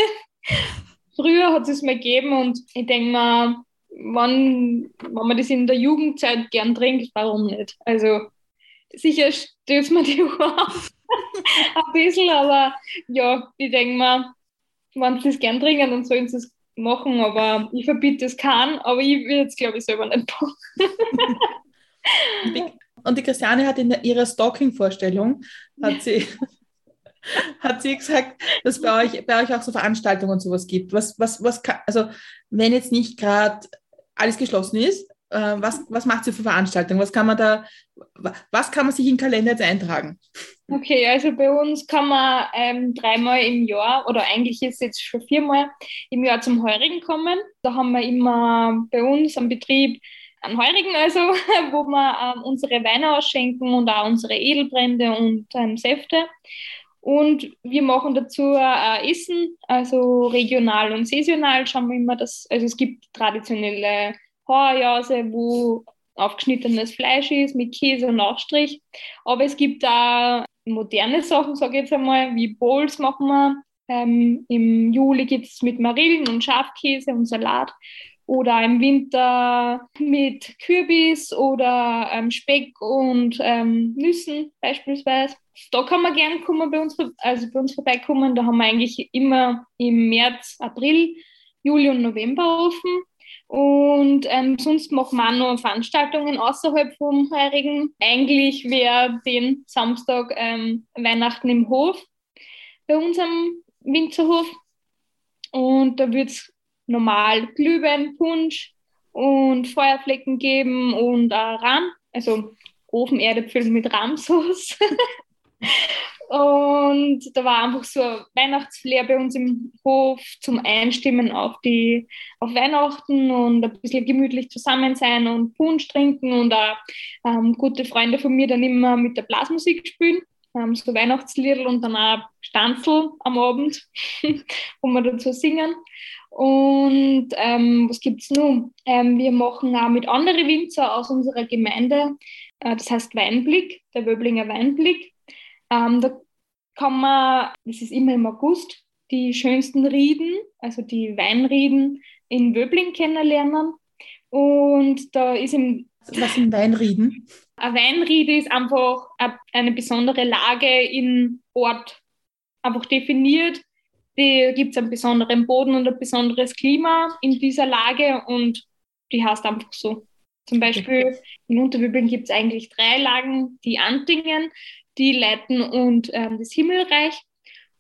Früher hat es mal gegeben und ich denke mal, wenn, wenn man das in der Jugendzeit gern trinkt, warum nicht? Also sicher stößt man die Uhr ein bisschen, aber ja, ich denke mal, wenn sie es gern trinken, dann sollen sie es machen, aber ich verbiete es keinen, aber ich will es, glaube ich, selber nicht machen. und, die, und die Christiane hat in ihrer Stalking-Vorstellung, hat sie, hat sie gesagt, dass bei euch, bei euch auch so Veranstaltungen und sowas gibt. Was, was, was kann, also wenn jetzt nicht gerade alles geschlossen ist, äh, was, was macht sie für Veranstaltungen? Was kann man da, was kann man sich im Kalender jetzt eintragen? Okay, also bei uns kann man ähm, dreimal im Jahr oder eigentlich ist jetzt schon viermal im Jahr zum Heurigen kommen. Da haben wir immer bei uns am Betrieb einen Heurigen, also wo wir ähm, unsere Weine ausschenken und auch unsere Edelbrände und ähm, Säfte. Und wir machen dazu äh, Essen, also regional und saisonal schauen wir immer, dass, also es gibt traditionelle Horjause, wo aufgeschnittenes Fleisch ist mit Käse und Aufstrich. Aber es gibt auch moderne Sachen, sage ich jetzt einmal, wie Bowls machen wir. Ähm, Im Juli gibt es mit Marillen und Schafkäse und Salat. Oder im Winter mit Kürbis oder ähm, Speck und ähm, Nüssen beispielsweise. Da kann man gerne kommen bei uns, also bei uns vorbeikommen. Da haben wir eigentlich immer im März, April, Juli und November offen. Und ähm, sonst wir auch noch Veranstaltungen außerhalb vom Heurigen. Eigentlich wäre den Samstag ähm, Weihnachten im Hof, bei unserem Winzerhof. Und da wird es normal Glühwein, Punsch und Feuerflecken geben und auch Rahm, also Ofenerde füllen mit Rahmsauce. Und da war einfach so ein Weihnachtsflair bei uns im Hof zum Einstimmen auf, die, auf Weihnachten und ein bisschen gemütlich zusammen sein und Punsch trinken und auch ähm, gute Freunde von mir dann immer mit der Blasmusik spielen. Ähm, so Weihnachtsliedl und dann auch Stanzel am Abend, wo wir dazu singen. Und ähm, was gibt es nun? Ähm, wir machen auch mit anderen Winzer aus unserer Gemeinde, äh, das heißt Weinblick, der Wöblinger Weinblick. Ähm, da kann man, das ist immer im August, die schönsten Rieden, also die Weinrieden in Wöbling kennenlernen. Und da ist im. Was sind Weinrieden? Eine Weinriede ist einfach eine besondere Lage im Ort einfach definiert. Die gibt es einen besonderen Boden und ein besonderes Klima in dieser Lage und die heißt einfach so. Zum Beispiel in Unterwübeln gibt es eigentlich drei Lagen, die Antingen, die Leiten und ähm, das Himmelreich.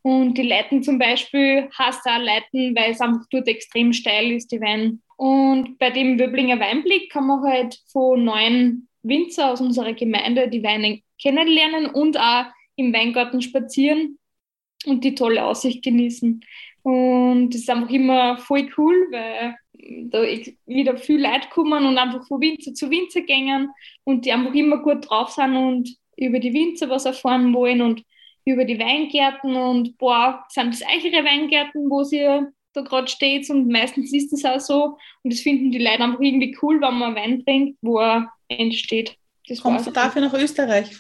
Und die Leiten zum Beispiel hast du auch Leiten, weil es einfach dort extrem steil ist, die Wein. Und bei dem Wöblinger Weinblick kann man halt von neuen Winzer aus unserer Gemeinde die Weine kennenlernen und auch im Weingarten spazieren und die tolle Aussicht genießen. Und das ist einfach immer voll cool, weil da wieder viel Leute kommen und einfach von Winzer zu Winzer gängen und die einfach immer gut drauf sind und über die Winzer was erfahren wollen und über die Weingärten und boah, sind das eichere Weingärten, wo sie da gerade steht und meistens ist es auch so und das finden die Leute einfach irgendwie cool, wenn man Wein trinkt, wo er entsteht. Das Kommst du dafür nach Österreich,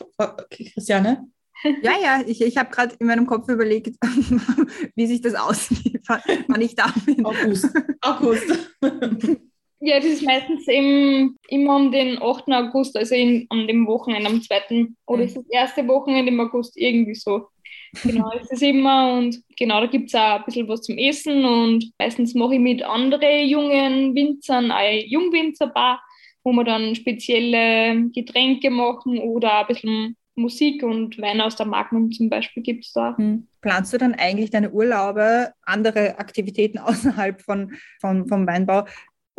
Christiane? Ja, ja, ich, ich habe gerade in meinem Kopf überlegt, wie sich das aussieht, wann ich da bin. August. August. Ja, das ist meistens im, immer um den 8. August, also in, an dem Wochenende, am 2. oder mhm. ist das erste Wochenende im August irgendwie so. Genau, ist es immer und genau, da gibt es auch ein bisschen was zum Essen und meistens mache ich mit anderen jungen Winzern eine Jungwinzerbar, wo wir dann spezielle Getränke machen oder ein bisschen Musik und Wein aus der Magnum zum Beispiel gibt es da. Hm. Planst du dann eigentlich deine Urlaube, andere Aktivitäten außerhalb von, von, vom Weinbau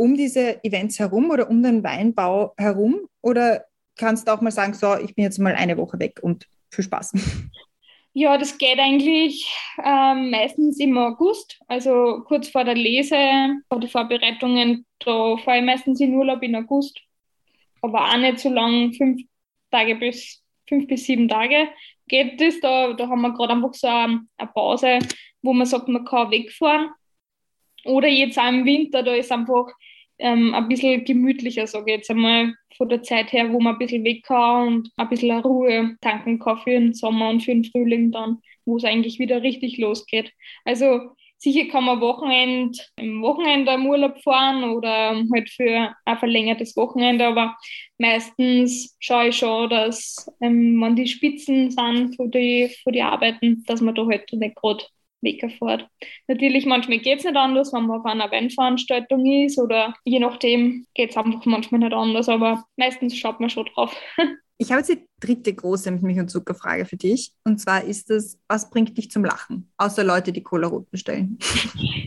um diese Events herum oder um den Weinbau herum? Oder kannst du auch mal sagen, so, ich bin jetzt mal eine Woche weg und viel Spaß? Ja, das geht eigentlich ähm, meistens im August, also kurz vor der Lese, vor den Vorbereitungen. Da fahre ich meistens in Urlaub in August, aber auch nicht so lang, fünf Tage bis fünf bis sieben Tage geht das. Da, da haben wir gerade einfach so eine, eine Pause, wo man sagt, man kann wegfahren. Oder jetzt auch im Winter, da ist einfach ähm, ein bisschen gemütlicher, sage ich jetzt einmal, von der Zeit her, wo man ein bisschen weg kann und ein bisschen Ruhe tanken kann für den Sommer und für den Frühling dann, wo es eigentlich wieder richtig losgeht. Also sicher kann man Wochenend, im Wochenende im Urlaub fahren oder halt für ein verlängertes Wochenende, aber meistens schaue ich schon, dass ähm, wenn die Spitzen sind für die, für die Arbeiten, dass man da halt nicht gerade wegfährt. Natürlich, manchmal geht es nicht anders, wenn man auf einer Bandveranstaltung ist oder je nachdem geht es einfach manchmal nicht anders, aber meistens schaut man schon drauf. Ich habe jetzt die dritte große Milch- und Zuckerfrage für dich. Und zwar ist es, was bringt dich zum Lachen? Außer Leute, die Cola rot bestellen.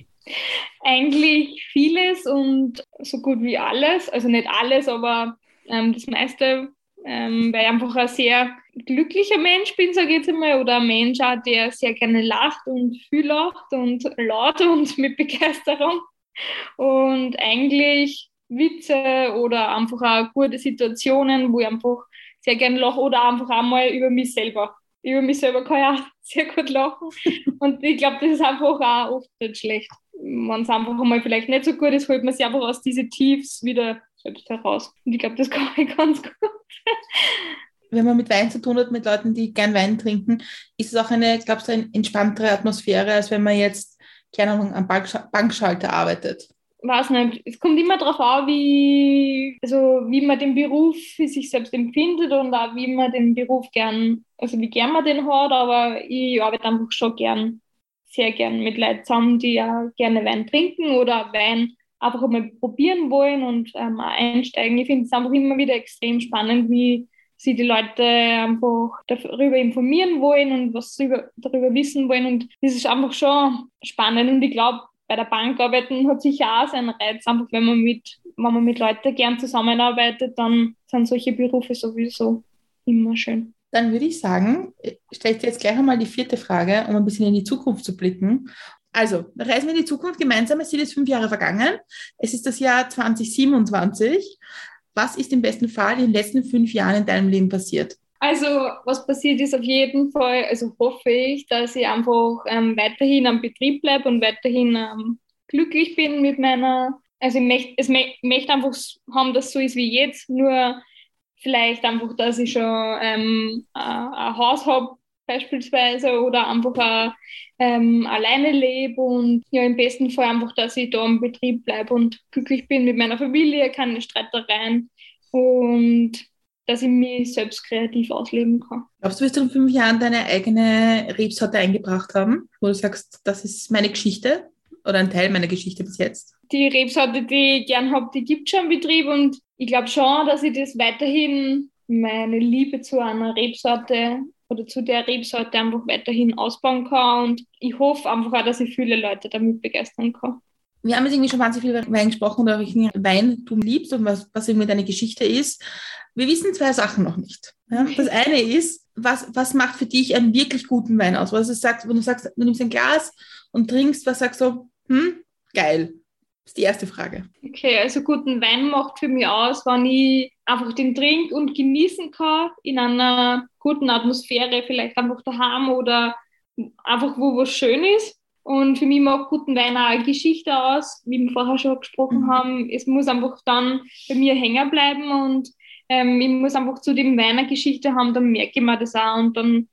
Eigentlich vieles und so gut wie alles. Also nicht alles, aber ähm, das meiste, ähm, weil ich einfach ein sehr glücklicher Mensch bin, sage ich jetzt einmal, oder ein Mensch auch, der sehr gerne lacht und viel lacht und laut und mit Begeisterung. Und eigentlich Witze oder einfach auch gute Situationen, wo ich einfach sehr gerne lache oder einfach einmal über mich selber. Über mich selber kann ich auch sehr gut lachen. Und ich glaube, das ist einfach auch oft nicht schlecht. Wenn es einfach einmal vielleicht nicht so gut ist, holt man sich einfach aus diesen Tiefs wieder selbst heraus. Und ich glaube, das kann ich ganz gut. Wenn man mit Wein zu tun hat, mit Leuten, die gern Wein trinken, ist es auch eine, glaubst du, eine entspanntere Atmosphäre, als wenn man jetzt, keine Ahnung, am Bankschalter arbeitet? weiß nicht, es kommt immer darauf an, wie, also wie man den Beruf für sich selbst empfindet und auch wie man den Beruf gern, also wie gern man den hat, aber ich arbeite einfach schon gern, sehr gern mit Leuten zusammen, die ja gerne Wein trinken oder Wein einfach mal probieren wollen und ähm, einsteigen. Ich finde es einfach immer wieder extrem spannend, wie sie die Leute einfach darüber informieren wollen und was darüber, darüber wissen wollen. Und das ist einfach schon spannend. Und ich glaube, bei der Bank arbeiten hat sicher auch seinen Reiz. Einfach wenn man mit, wenn man mit Leuten gern zusammenarbeitet, dann sind solche Berufe sowieso immer schön. Dann würde ich sagen, stelle ich dir jetzt gleich einmal die vierte Frage, um ein bisschen in die Zukunft zu blicken. Also, reisen wir in die Zukunft gemeinsam. Es sind jetzt fünf Jahre vergangen. Es ist das Jahr 2027. Was ist im besten Fall in den letzten fünf Jahren in deinem Leben passiert? Also, was passiert ist auf jeden Fall, also hoffe ich, dass ich einfach ähm, weiterhin am Betrieb bleibe und weiterhin ähm, glücklich bin mit meiner, also ich möchte, es einfach haben, dass so ist wie jetzt, nur vielleicht einfach, dass ich schon ähm, ein Haus habe beispielsweise oder einfach auch, ähm, alleine lebe und ja, im besten Fall einfach, dass ich da am Betrieb bleibe und glücklich bin mit meiner Familie, keine Streitereien und dass ich mich selbst kreativ ausleben kann. Glaubst du, wirst du in fünf Jahren deine eigene Rebsorte eingebracht haben, wo du sagst, das ist meine Geschichte oder ein Teil meiner Geschichte bis jetzt? Die Rebsorte, die ich gern habe, die gibt es schon im Betrieb und ich glaube schon, dass ich das weiterhin, meine Liebe zu einer Rebsorte oder zu der Rebsorte einfach weiterhin ausbauen kann und ich hoffe einfach auch, dass ich viele Leute damit begeistern kann. Wir haben jetzt irgendwie schon wahnsinnig viel über Wein gesprochen oder welchen Wein du liebst und was, was irgendwie deine Geschichte ist. Wir wissen zwei Sachen noch nicht. Ja? Das eine ist, was, was macht für dich einen wirklich guten Wein aus? Was du sagst, wenn du sagst, du nimmst ein Glas und trinkst, was sagst du, hm, geil. Das ist die erste Frage. Okay, also guten Wein macht für mich aus, wenn ich einfach den trink und genießen kann in einer guten Atmosphäre, vielleicht einfach daheim oder einfach wo was schön ist und für mich macht guten Wein auch eine Geschichte aus, wie wir vorher schon gesprochen mhm. haben. Es muss einfach dann bei mir hängen bleiben und ähm, ich muss einfach zu dem Wein eine Geschichte haben, dann merke ich mir das auch und dann,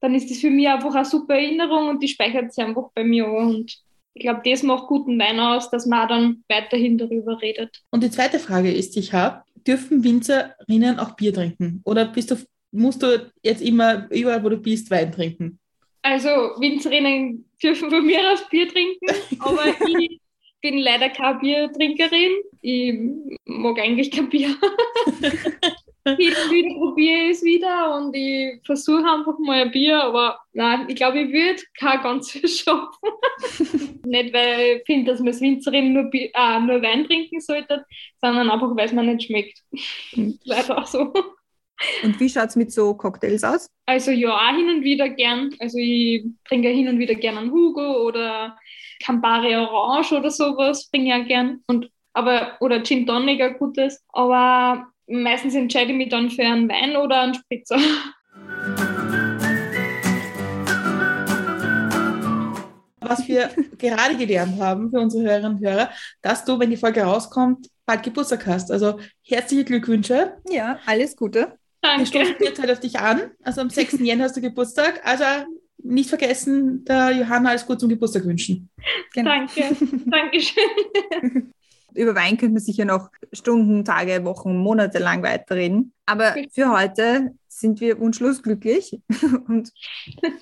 dann ist das für mich einfach eine super Erinnerung und die speichert sich einfach bei mir an. Und ich glaube, das macht guten Wein aus, dass man dann weiterhin darüber redet. Und die zweite Frage ist, ich habe, dürfen Winzerinnen auch Bier trinken? Oder bist du, musst du jetzt immer überall, wo du bist, Wein trinken? Also Winzerinnen dürfen von mir aus Bier trinken, aber ich bin leider keine Biertrinkerin. Ich mag eigentlich kein Bier. Hin wieder probiere ich es wieder und ich versuche einfach mal ein Bier, aber nein, ich glaube, ich würde kein ganzes schaffen. nicht, weil ich finde, dass man als Winzerin nur, Bier, äh, nur Wein trinken sollte, sondern einfach, weil es mir nicht schmeckt. Leider so. Und wie schaut es mit so Cocktails aus? Also ja, auch hin und wieder gern. Also ich trinke hin und wieder gern einen Hugo oder Campari Orange oder sowas, bringe ich auch gern. Und, aber, oder Gin Tonic, ein gutes. Aber meistens entscheide ich mich dann für einen Wein oder einen Spritzer. was wir gerade gelernt haben für unsere Hörerinnen und Hörer, dass du, wenn die Folge rauskommt, bald Geburtstag hast. Also herzliche Glückwünsche. Ja, alles Gute. Wir stoßen jetzt halt auf dich an. Also am 6. Jänner hast du Geburtstag. Also nicht vergessen, der Johanna alles gut zum Geburtstag wünschen. Genau. Danke, Dankeschön. Über Wein könnte man sicher noch Stunden, Tage, Wochen, Monate lang weiterreden. Aber für heute sind wir wunschlos glücklich und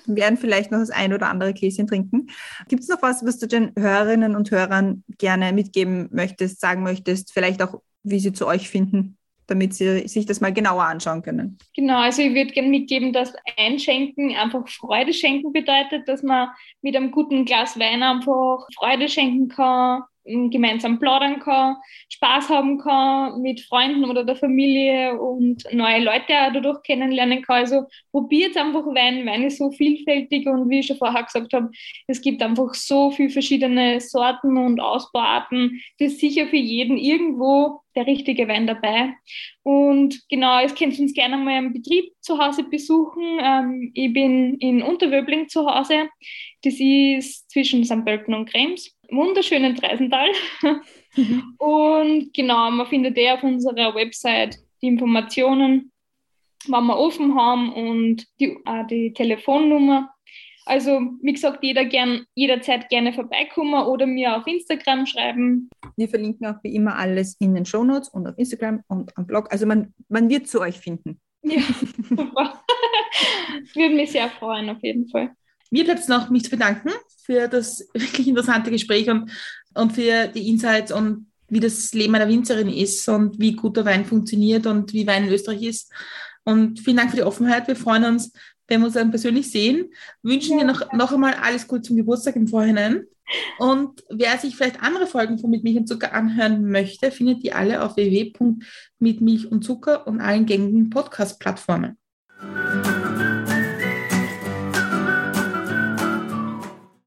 werden vielleicht noch das ein oder andere Gläschen trinken. Gibt es noch was, was du den Hörerinnen und Hörern gerne mitgeben möchtest, sagen möchtest, vielleicht auch, wie sie zu euch finden? Damit sie sich das mal genauer anschauen können. Genau, also ich würde gerne mitgeben, dass Einschenken einfach Freude schenken bedeutet, dass man mit einem guten Glas Wein einfach Freude schenken kann, gemeinsam plaudern kann, Spaß haben kann mit Freunden oder der Familie und neue Leute auch dadurch kennenlernen kann. Also probiert einfach Wein. Wein ist so vielfältig und wie ich schon vorher gesagt habe, es gibt einfach so viele verschiedene Sorten und Ausbauarten. Das ist sicher für jeden irgendwo der richtige Wein dabei. Und genau, ihr könnt uns gerne mal im Betrieb zu Hause besuchen. Ähm, ich bin in Unterwöbling zu Hause. Das ist zwischen St. Pölten und Krems wunderschönen Treisental. Mhm. Und genau, man findet eh auf unserer Website die Informationen, wann wir offen haben und die, äh, die Telefonnummer. Also, wie gesagt, jeder gern, jederzeit gerne vorbeikommen oder mir auf Instagram schreiben. Wir verlinken auch wie immer alles in den Shownotes und auf Instagram und am Blog. Also man, man wird zu euch finden. Ja, super. Würde mich sehr freuen, auf jeden Fall. Mir bleibt es noch, mich zu bedanken für das wirklich interessante Gespräch und, und für die Insights und wie das Leben einer Winzerin ist und wie guter Wein funktioniert und wie Wein in Österreich ist. Und vielen Dank für die Offenheit. Wir freuen uns, wenn wir uns dann persönlich sehen. Wünschen dir noch, noch einmal alles Gute zum Geburtstag im Vorhinein. Und wer sich vielleicht andere Folgen von Mit Milch und Zucker anhören möchte, findet die alle auf www.mitmilchundzucker und allen gängigen Podcast-Plattformen.